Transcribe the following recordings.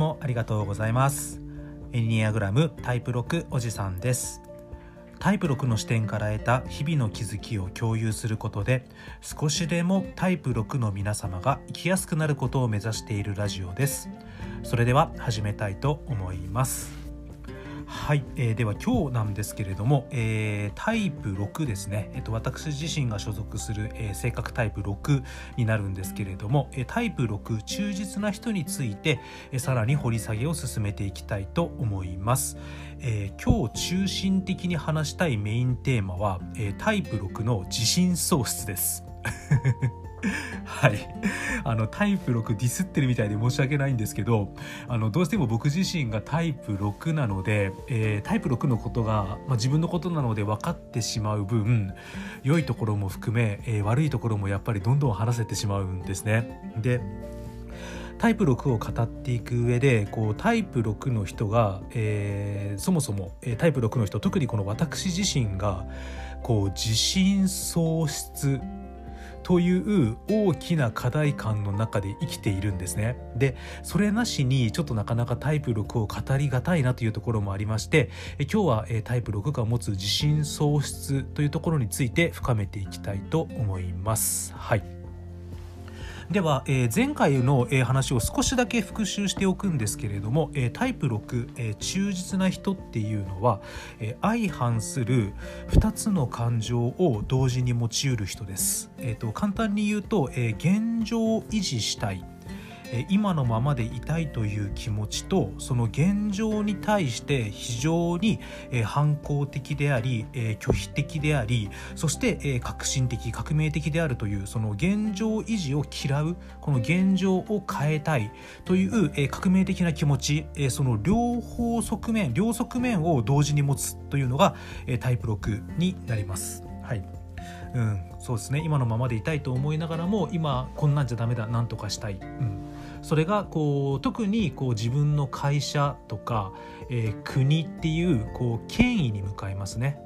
もありがとうございます。エニアグラムタイプ6おじさんです。タイプ6の視点から得た日々の気づきを共有することで少しでもタイプ6の皆様が生きやすくなることを目指しているラジオです。それでは始めたいと思います。はい、えー、では今日なんですけれども、えー、タイプ6ですね、えーと、私自身が所属する、えー、性格タイプ6になるんですけれども、えー、タイプ6忠実な人について、えー、さらに掘り下げを進めていきたいと思います、えー、今日中心的に話したいメインテーマは、えー、タイプ6の自信喪失です。はい。あの、タイプ6ディスってるみたいで申し訳ないんですけど、あの、どうしても僕自身がタイプ6なので、えー、タイプ6のことが、まあ、自分のことなので分かってしまう分、良いところも含め、えー、悪いところもやっぱりどんどん話せてしまうんですね。で、タイプ6を語っていく上でこうタイプ6の人が、えー、そもそも、えー、タイプ6の人特にこの私自身がこう自信喪失という大きな課題感の中で生きているんですね。で、それなしにちょっとなかなかタイプ6を語りがたいなというところもありまして、今日はタイプ6が持つ自信喪失というところについて深めていきたいと思います。はい。では、えー、前回の、えー、話を少しだけ復習しておくんですけれども、えー、タイプ6、えー、忠実な人っていうのは、えー、相反する2つの感情を同時に持ちうる人です。えーと、簡単に言うと、えー、現状を維持したい今のままでいたいという気持ちとその現状に対して非常に反抗的であり拒否的でありそして革新的革命的であるというその現状維持を嫌うこの現状を変えたいという革命的な気持ちその両方側面両側面を同時に持つというのがタイプ6になります。はい。うん、そうですね。今のままでいたいと思いながらも今こんなんじゃダメだなんとかしたい、うん、それがこう特にこう自分の会社とか、えー、国っていうこう権威に向かいますね。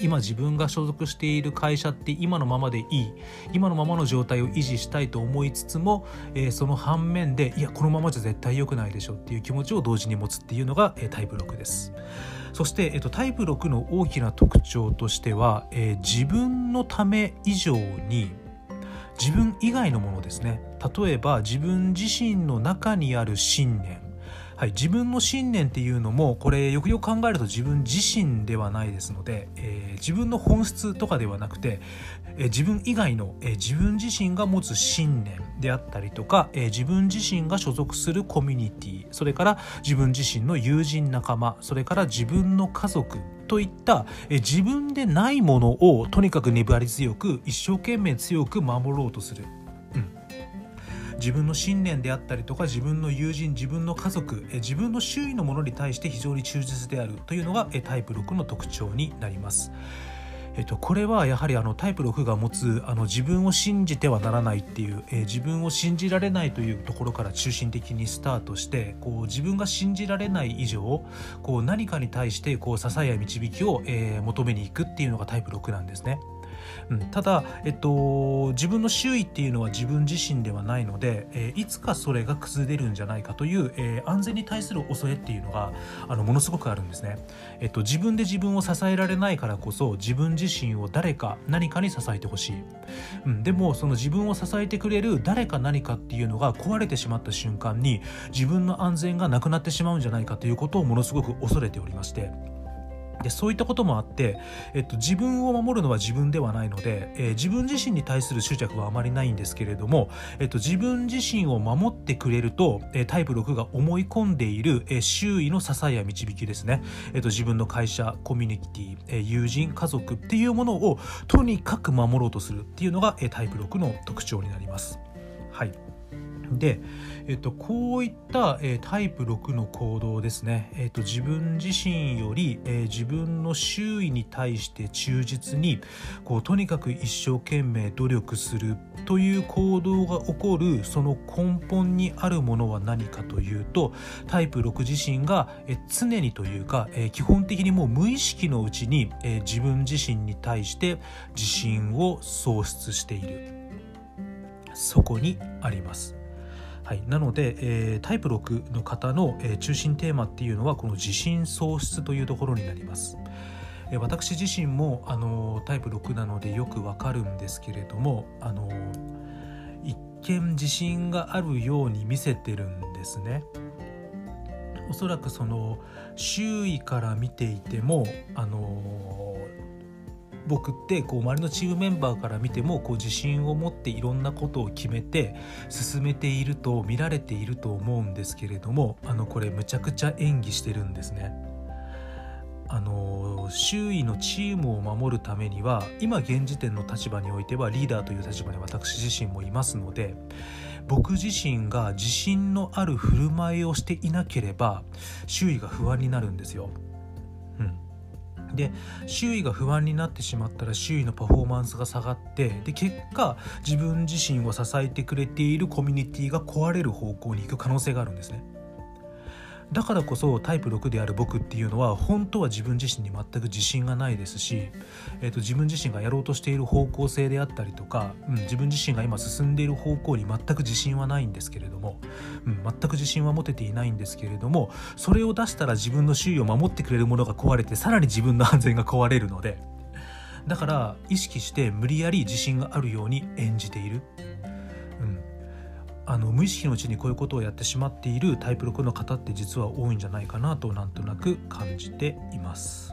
今自分が所属している会社って今のままでいい今のままの状態を維持したいと思いつつも、えー、その反面でいやこのままじゃ絶対良くないでしょっていう気持ちを同時に持つっていうのが、えー、タイプ6です。そして、えっと、タイプ6の大きな特徴としては、えー、自分のため以上に自分以外のものですね。例えば自分自身の中にある信念。はい、自分の信念っていうのもこれよくよく考えると自分自身ではないですので、えー、自分の本質とかではなくて、えー、自分以外の、えー、自分自身が持つ信念であったりとか、え自分自身が所属するコミュニティそれから自分自身の友人仲間それから自分の家族といった、え自分でないものをとにかく粘り強く一生懸命強く守ろうとする。自分の信念であったりとか自分の友人自分の家族自分の周囲のものに対して非常に忠実であるというのがタイプ6の特徴になります。えっと、これはやはりあのタイプ6が持つあの自分を信じてはならないっていう、えー、自分を信じられないというところから中心的にスタートしてこう自分が信じられない以上こう何かに対してこう支えや導きを、えー、求めに行くっていうのがタイプ6なんですね。うん、ただ、えっと、自分の周囲っていうのは自分自身ではないので、えー、いつかそれが崩れるんじゃないかという、えー、安全に対する恐れっていうのがあのものすごくあるんですね、えっと、自分で自分を支えられないからこそ自分自身を誰か何かに支えてほしい、うん、でもその自分を支えてくれる誰か何かっていうのが壊れてしまった瞬間に自分の安全がなくなってしまうんじゃないかということをものすごく恐れておりまして。でそういったこともあって、えっと、自分を守るのは自分ではないので、えー、自分自身に対する執着はあまりないんですけれども、えっと、自分自身を守ってくれると、えー、タイプ6が思い込んでいる、えー、周囲の支えや導きですね、えっと、自分の会社コミュニティ、えー、友人家族っていうものをとにかく守ろうとするっていうのが、えー、タイプ6の特徴になります。はいで、えっと、こういった、えー、タイプ6の行動ですね、えっと、自分自身より、えー、自分の周囲に対して忠実にこうとにかく一生懸命努力するという行動が起こるその根本にあるものは何かというとタイプ6自身が、えー、常にというか、えー、基本的にもう無意識のうちに、えー、自分自身に対して自信を喪失しているそこにあります。はい、なので、えー、タイプ6の方の、えー、中心テーマっていうのはこの自信喪失というところになります。えー、私自身も、あのタイプ6なのでよくわかるんですけれども、あの一見自信があるように見せてるんですね。おそらくその周囲から見ていても、あの僕ってこう周りのチームメンバーから見てもこう自信を持っていろんなことを決めて進めていると見られていると思うんですけれどもあのこれむちゃくちゃ演技してるんですね。あの周囲のチームを守るためには今現時点の立場においてはリーダーという立場に私自身もいますので僕自身が自信のある振る舞いをしていなければ周囲が不安になるんですよ。で周囲が不安になってしまったら周囲のパフォーマンスが下がってで結果自分自身を支えてくれているコミュニティが壊れる方向に行く可能性があるんですね。だからこそタイプ6である僕っていうのは本当は自分自身に全く自信がないですし、えー、と自分自身がやろうとしている方向性であったりとか、うん、自分自身が今進んでいる方向に全く自信はないんですけれども、うん、全く自信は持てていないんですけれどもそれを出したら自分の周囲を守ってくれるものが壊れてさらに自分の安全が壊れるのでだから意識して無理やり自信があるように演じている。あの無意識のうちにこういうことをやってしまっているタイプ6の方って実は多いんじゃないかなとなんとなく感じています。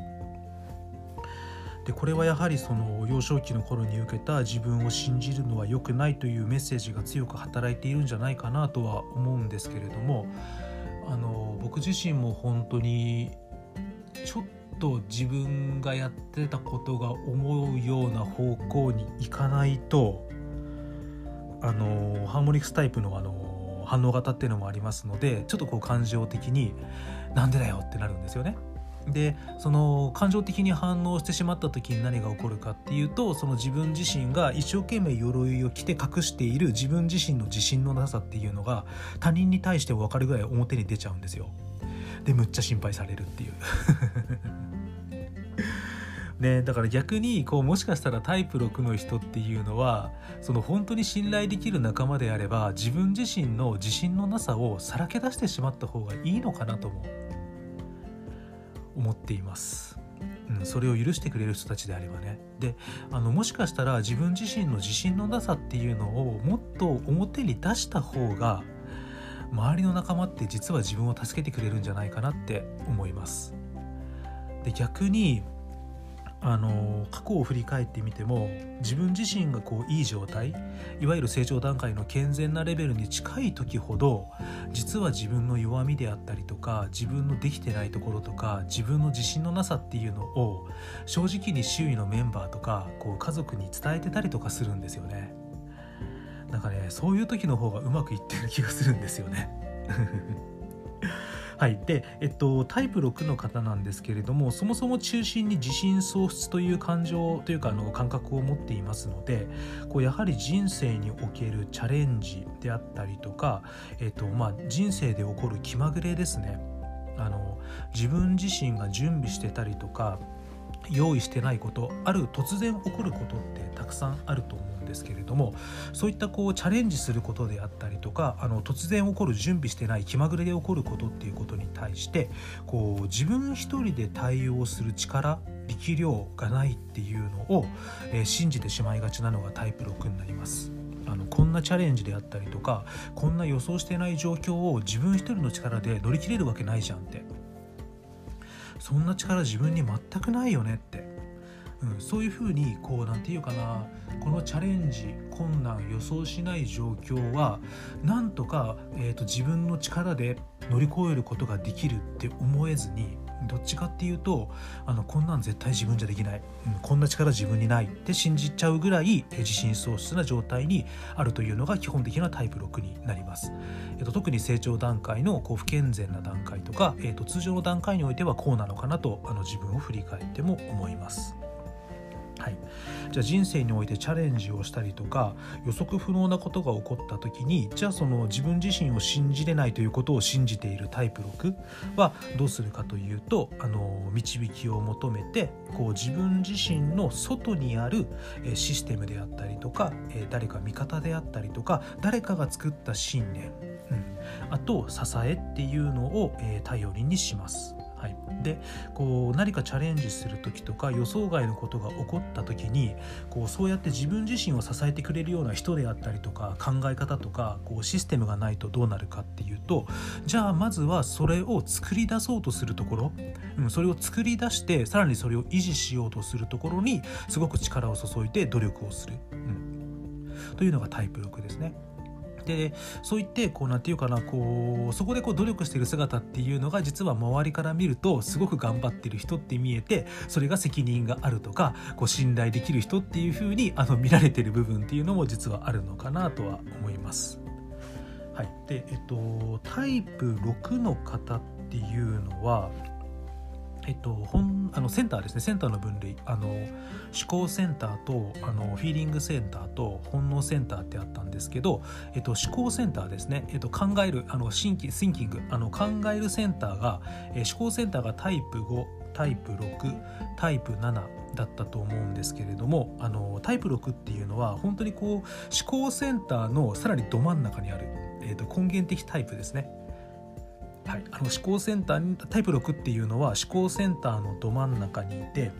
でこれはやはりその幼少期の頃に受けた自分を信じるのは良くないというメッセージが強く働いているんじゃないかなとは思うんですけれどもあの僕自身も本当にちょっと自分がやってたことが思うような方向に行かないとあのハーモニクスタイプのあの反応型っていうのもありますのでちょっとこう感情的になんでだよってなるんですよね。でその感情的に反応してしまった時に何が起こるかっていうとその自分自身が一生懸命鎧を着て隠している自分自身の自信のなさっていうのが他人に対して分かるぐらい表に出ちゃうんですよ。でむっちゃ心配されるっていうね、だから逆にこうもしかしたらタイプ6の人っていうのはその本当に信頼できる仲間であれば自分自身の自信のなさをさらけ出してしまった方がいいのかなとも思っています。うん、それを許してくれる人たちであればねであのもしかしたら自分自身の自信のなさっていうのをもっと表に出した方が周りの仲間って実は自分を助けてくれるんじゃないかなって思いますで逆にあの過去を振り返ってみても自分自身がこういい状態いわゆる成長段階の健全なレベルに近い時ほど実は自分の弱みであったりとか自分のできてないところとか自分の自信のなさっていうのを正直に周囲のメンバーとかこう家族に伝えてたりとかするんですよね。なんかねそういう時の方がうまくいってる気がするんですよね。はいでえっとタイプ6の方なんですけれどもそもそも中心に自信喪失という感情というかあの感覚を持っていますのでこうやはり人生におけるチャレンジであったりとか、えっとまあ、人生で起こる気まぐれですね。あの自分自身が準備してたりとか用意してないことある突然起こることってたくさんあると思うんですけれどもそういったこうチャレンジすることであったりとかあの突然起こる準備してない気まぐれで起こることっていうことに対してこう自分一人で対応する力力量がないっていうのを、えー、信じてしまいがちなのがタイプ6になります。あのこんなチャレンジであったりとかこんな予想してない状況を自分一人の力で乗り切れるわけないじゃんってそんな力自分に全くないよねって、うん、そういうふうにこう何て言うかなこのチャレンジ困難予想しない状況はなんとか、えーと、自分の力で乗り越えることができるって思えずにどっちかっていうとあのこんなん絶対自分じゃできない、うん、こんな力自分にない。って信じちゃうぐらい自信喪失な状態にあるというのが基本的なタイプ6になります、えっと、特に成長段階のこう不健全な段階とか、えっと通常の段階においてはこうなのかなとあの自分を振り返っても思います。い、じゃあ人生においてチャレンジをしたりとか予測不能なことが起こった時にじゃあその自分自身を信じれないということを信じているタイプ6はどうするかというとあの導きを求めてこう自分自身の外にあるシステムであったりとか誰か味方であったりとか誰かが作った信念うんあと支えっていうのを、頼りにします。はい、でこう何かチャレンジする時とか予想外のことが起こった時にこうそうやって自分自身を支えてくれるような人であったりとか考え方とかこうシステムがないとどうなるかっていうとじゃあまずはそれを作り出そうとするところ、うん、それを作り出してさらにそれを維持しようとするところにすごく力を注いで努力をする、うん、というのがタイプ6ですね。でそう言ってこうなんていうかなこうそこでこう努力してる姿っていうのが実は周りから見るとすごく頑張ってる人って見えてそれが責任があるとかこう信頼できる人っていう風にあの見られてる部分っていうのも実はあるのかなとは思います。はい、でえっとタイプ6の方っていうのはえっと、本あのセンターですね。センターの分類。あの思考センターとあのフィーリングセンターと本能センターってあったんですけど、えっと、思考センターですね、えっと、考えるあのシンキシンキング。あの考えるセンターが、え、思考センターがタイプ5タイプ6タイプ7だったと思うんですけれどもあのタイプ6っていうのは本当にこう思考センターのさらにど真ん中にある、えー、と根源的タイプですね。はい、あの思考センターにタイプ6っていうのは思考センターのど真ん中にいて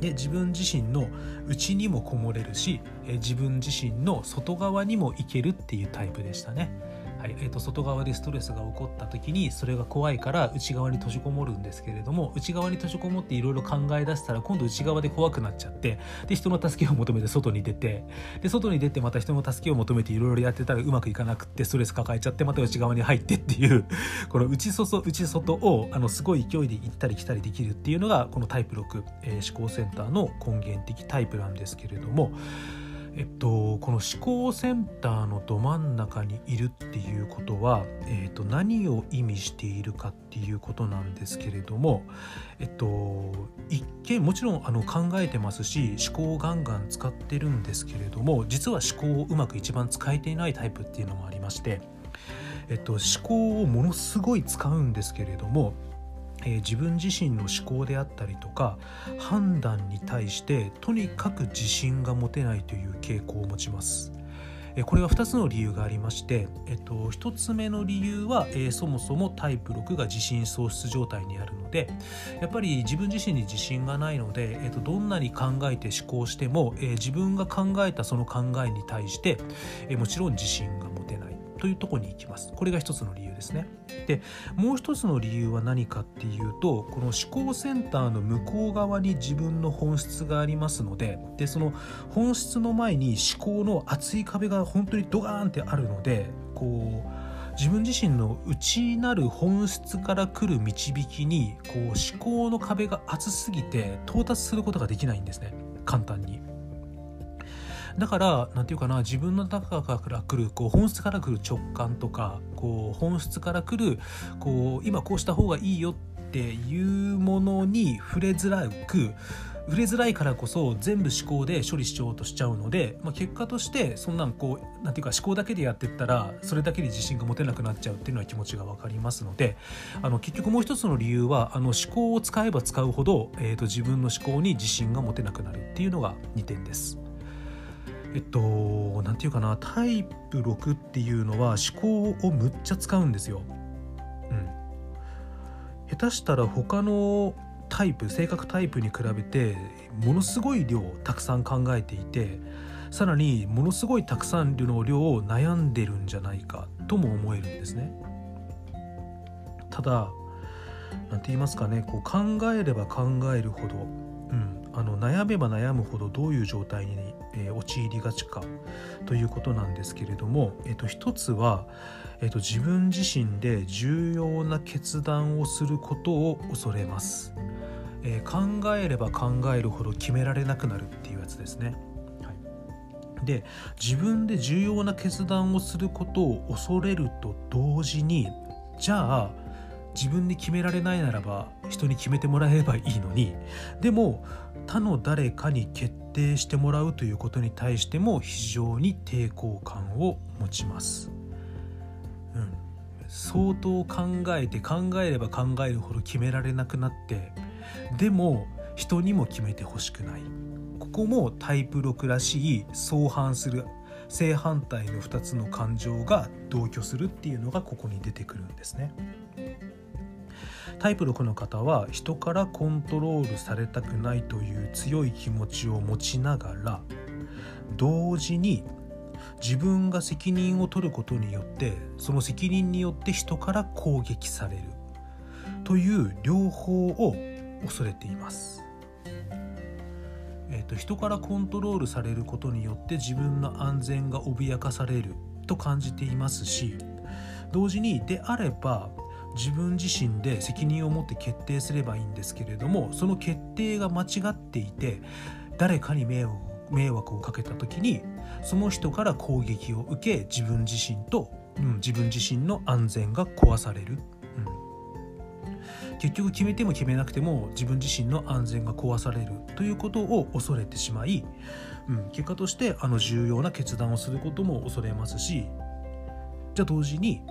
で自分自身の内にもこもれるし自分自身の外側にも行けるっていうタイプでしたね。はいえー、と外側でストレスが起こった時にそれが怖いから内側に閉じこもるんですけれども内側に閉じこもっていろいろ考え出したら今度内側で怖くなっちゃってで人の助けを求めて外に出てで外に出てまた人の助けを求めていろいろやってたらうまくいかなくってストレス抱えちゃってまた内側に入ってっていう この内外内外をあのすごい勢いで行ったり来たりできるっていうのがこのタイプ6、えー、思考センターの根源的タイプなんですけれどもえっと、この思考センターのど真ん中にいるっていうことは、えっと、何を意味しているかっていうことなんですけれども、えっと、一見もちろんあの考えてますし思考をガンガン使ってるんですけれども実は思考をうまく一番使えていないタイプっていうのもありまして、えっと、思考をものすごい使うんですけれどもえー、自分自身の思考であったりとか判断に対してとにかく自信が持てないという傾向を持ちます。これは2つの理由がありまして、えっと、1つ目の理由は、えー、そもそもタイプ6が自信喪失状態にあるのでやっぱり自分自身に自信がないので、えっと、どんなに考えて思考しても、えー、自分が考えたその考えに対して、えー、もちろん自信が持てないというとこに行きます。これが1つの理由ですね。でもう一つの理由は何かっていうとこの思考センターの向こう側に自分の本質がありますのででその本質の前に思考の厚い壁が本当にドガーンってあるのでこう自分自身の内なる本質から来る導きにこう思考の壁が厚すぎて到達することができないんですね。簡単に。だから何て言うかな自分の中から来るこう本質から来る直感とかこう本質から来るこう今こうした方がいいよっていうものに触れづらく触れづらいからこそ全部思考で処理しようとしちゃうので、まあ、結果としてそんなんこうなんていうか思考だけでやってったらそれだけで自信が持てなくなっちゃうっていうのは気持ちが分かりますのであの結局もう一つの理由はあの思考を使えば使うほど、えーと自分の思考に自信が持てなくなるっていうのが2点です。えっと何て言うかなタイプ6っていうのは思考をむっちゃ使うんですよ。うん、下手したら他のタイプ性格タイプに比べてものすごい量たくさん考えていてさらにものすごいたくさんの量を悩んでるんじゃないかとも思えるんですね。ただ何て言いますかねこう考えれば考えるほど、あの悩めば悩むほどどういう状態にえー、陥りがちかということなんですけれども、えー、と一つは、えー、と自分自身で重要な決断をすることを恐れます、えー、考えれば考えるほど決められなくなるっていうやつですね、はい、で自分で重要な決断をすることを恐れると同時にじゃあ自分で決められないならば人に決めてもらえればいいのにでも他の誰かに決定してもらうということに対しても非常に抵抗感を持ちます。うん、相当考えて考えれば考えるほど決められなくなってでも人にも決めてほしくないここもタイプ6らしい相反する正反対の2つの感情が同居するっていうのがここに出てくるんですね。タイプ6の方は人からコントロールされたくないという強い気持ちを持ちながら同時に自分が責任を取ることによってその責任によって人から攻撃されるという両方を恐れています。えーと、人からコントロールされることによって自分の安全が脅かされると感じていますし同時にであれば自分自身で責任を持って決定すればいいんですけれどもその決定が間違っていて誰かに迷惑をかけた時にその人から攻撃を受け自分自身と、うん、自分自身の安全が壊される。結局決めても決めなくても自分自身の安全が壊されるということを恐れてしまい、うん、結果としてあの重要な決断をすることも恐れますしじゃあ同時に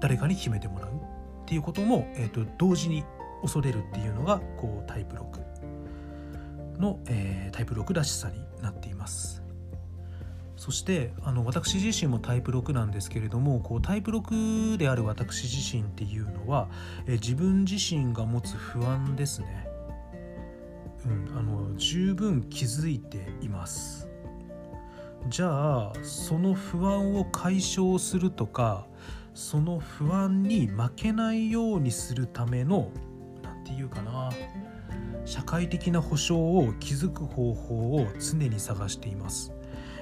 誰かに決めてもらうっていうことも、えーと、同時に恐れるっていうのがこうタイプ6の、えー、タイプ6らしさになっています。そしてあの私自身もタイプ6なんですけれどもこうタイプ6である私自身っていうのはえ自分自身が持つ不安ですね、うん、あの十分気づいています。じゃあその不安を解消するとかその不安に負けないようにするための何て言うかな社会的な保障を築く方法を常に探しています。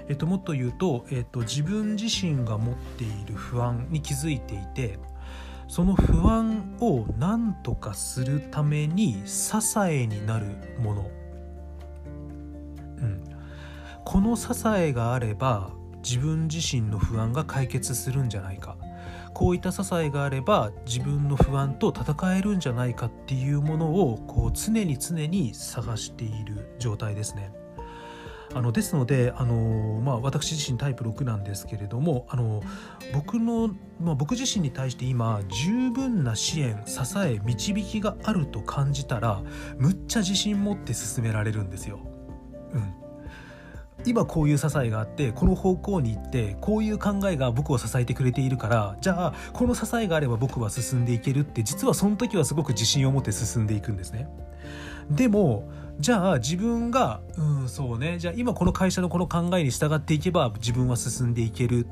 えっと、もっと言うと、えっと、自分自身が持っている不安に気づいていてその不安を何とかするために支えになるもの、うん、この支えがあれば自分自身の不安が解決するんじゃないか。こういった支えがあれば自分の不安と戦えるんじゃないかっていうものをこう常に常に探している状態ですね。あのですのであの、まあ、私自身タイプ6なんですけれどもあの僕の、まあ、僕自身に対して今十分な支援支え導きがあると感じたらむっちゃ自信持って進められるんですよ。うん今こういう支えがあってこの方向に行ってこういう考えが僕を支えてくれているからじゃあこの支えがあれば僕は進んでいけるって実はその時はすごく自信を持って進んでいくんですね。でもじゃあ自分がうんそうねじゃあ今この会社のこの考えに従っていけば自分は進んでいける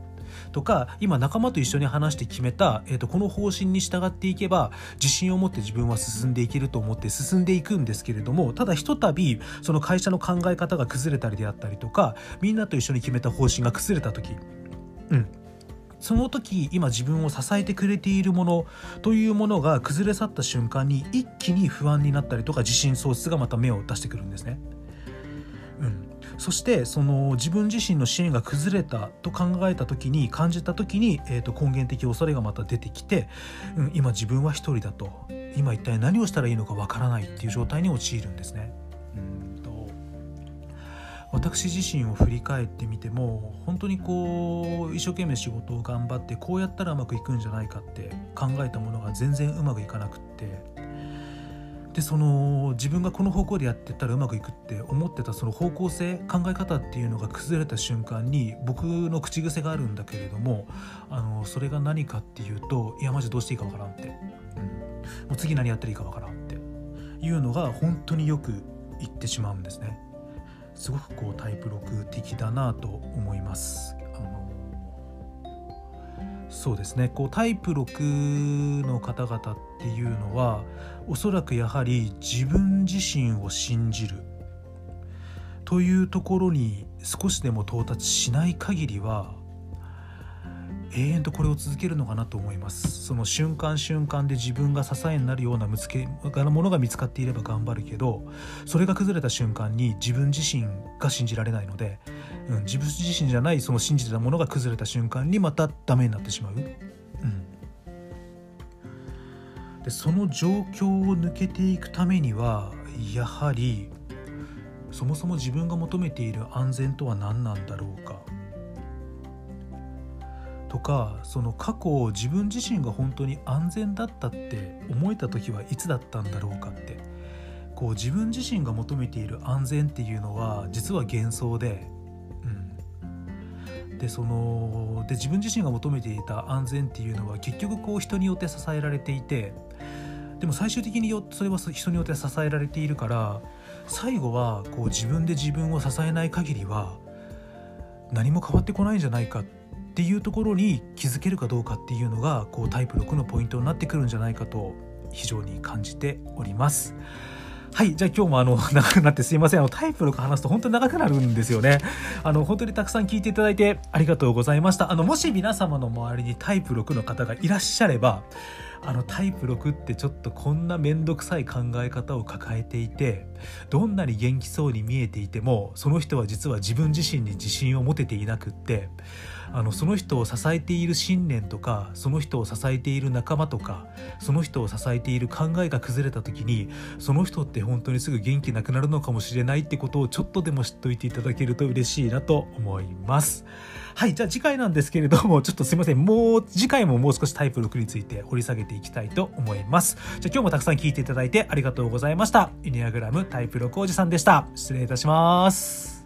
とか今仲間と一緒に話して決めた、えーと、この方針に従っていけば自信を持って自分は進んでいけると思って進んでいくんですけれどもただひとたびその会社の考え方が崩れたりであったりとかみんなと一緒に決めた方針が崩れた時うんその時今自分を支えてくれているものというものが崩れ去った瞬間に一気に不安になったりとか自信喪失がまた目を出してくるんですね。うん、そしてその自分自身の支援が崩れたと考えた時に感じた時に、えー、と根源的恐れがまた出てきて、うん、今自分は一人だと今一体何をしたらいいのかわからないっていう状態に陥るんですね。私自身を振り返ってみても本当にこう一生懸命仕事を頑張ってこうやったらうまくいくんじゃないかって考えたものが全然うまくいかなくってでその自分がこの方向でやってたらうまくいくって思ってたその方向性考え方っていうのが崩れた瞬間に僕の口癖があるんだけれどもあのそれが何かっていうといやマジどうしていいかわからんって、うん、もう次何やったらいいかわからんっていうのが本当によく言ってしまうんですね。すごくこうタイプ6的だなと思います。そうですね。こうタイプ6の方々っていうのはおそらくやはり自分自身を信じる。というところに少しでも到達しない限りは永遠とこれを続けるのかなと思います。その瞬間瞬間で自分が支えになるようなむつけものが見つかっていれば頑張るけどそれが崩れた瞬間に自分自身が信じられないので、うん、自分自身じゃないその信じてたものが崩れた瞬間にまたダメになってしまう、うん、でその状況を抜けていくためにはやはりそもそも自分が求めている安全とは何なんだろうか。とかその過去自分自身が本当に安全だったって思えた時はいつだったんだろうかって。こう自分自身が求めている安全っていうのは実は幻想で、でそので自分自身が求めていた安全っていうのは結局こう人によって支えられていてでも最終的にそれは人によって支えられているから最後はこう自分で自分を支えない限りは何も変わってこないんじゃないかっていうところに気づけるかどうかっていうのがこうタイプ6のポイントになってくるんじゃないかと非常に感じております。はい。じゃあ今日もあの、長くなってすいません。あの、タイプ6話すと本当に長くなるんですよね。あの、本当にたくさん聞いていただいてありがとうございました。あの、もし皆様の周りにタイプ6の方がいらっしゃれば、あのタイプ6ってちょっとこんな面倒くさい考え方を抱えていてどんなに元気そうに見えていてもその人は実は自分自身に自信を持てていなくってあのその人を支えている信念とかその人を支えている仲間とかその人を支えている考えが崩れた時にその人って本当にすぐ元気なくなるのかもしれないってことをちょっとでも知っといていただけると嬉しいなと思います。はい、じゃあ次回なんですけれども、ちょっとすいません。もう、次回ももう少しタイプ6について掘り下げていきたいと思います。じゃあ今日もたくさん聞いていただいてありがとうございました。ユニアグラムタイプ6おじさんでした。失礼いたします。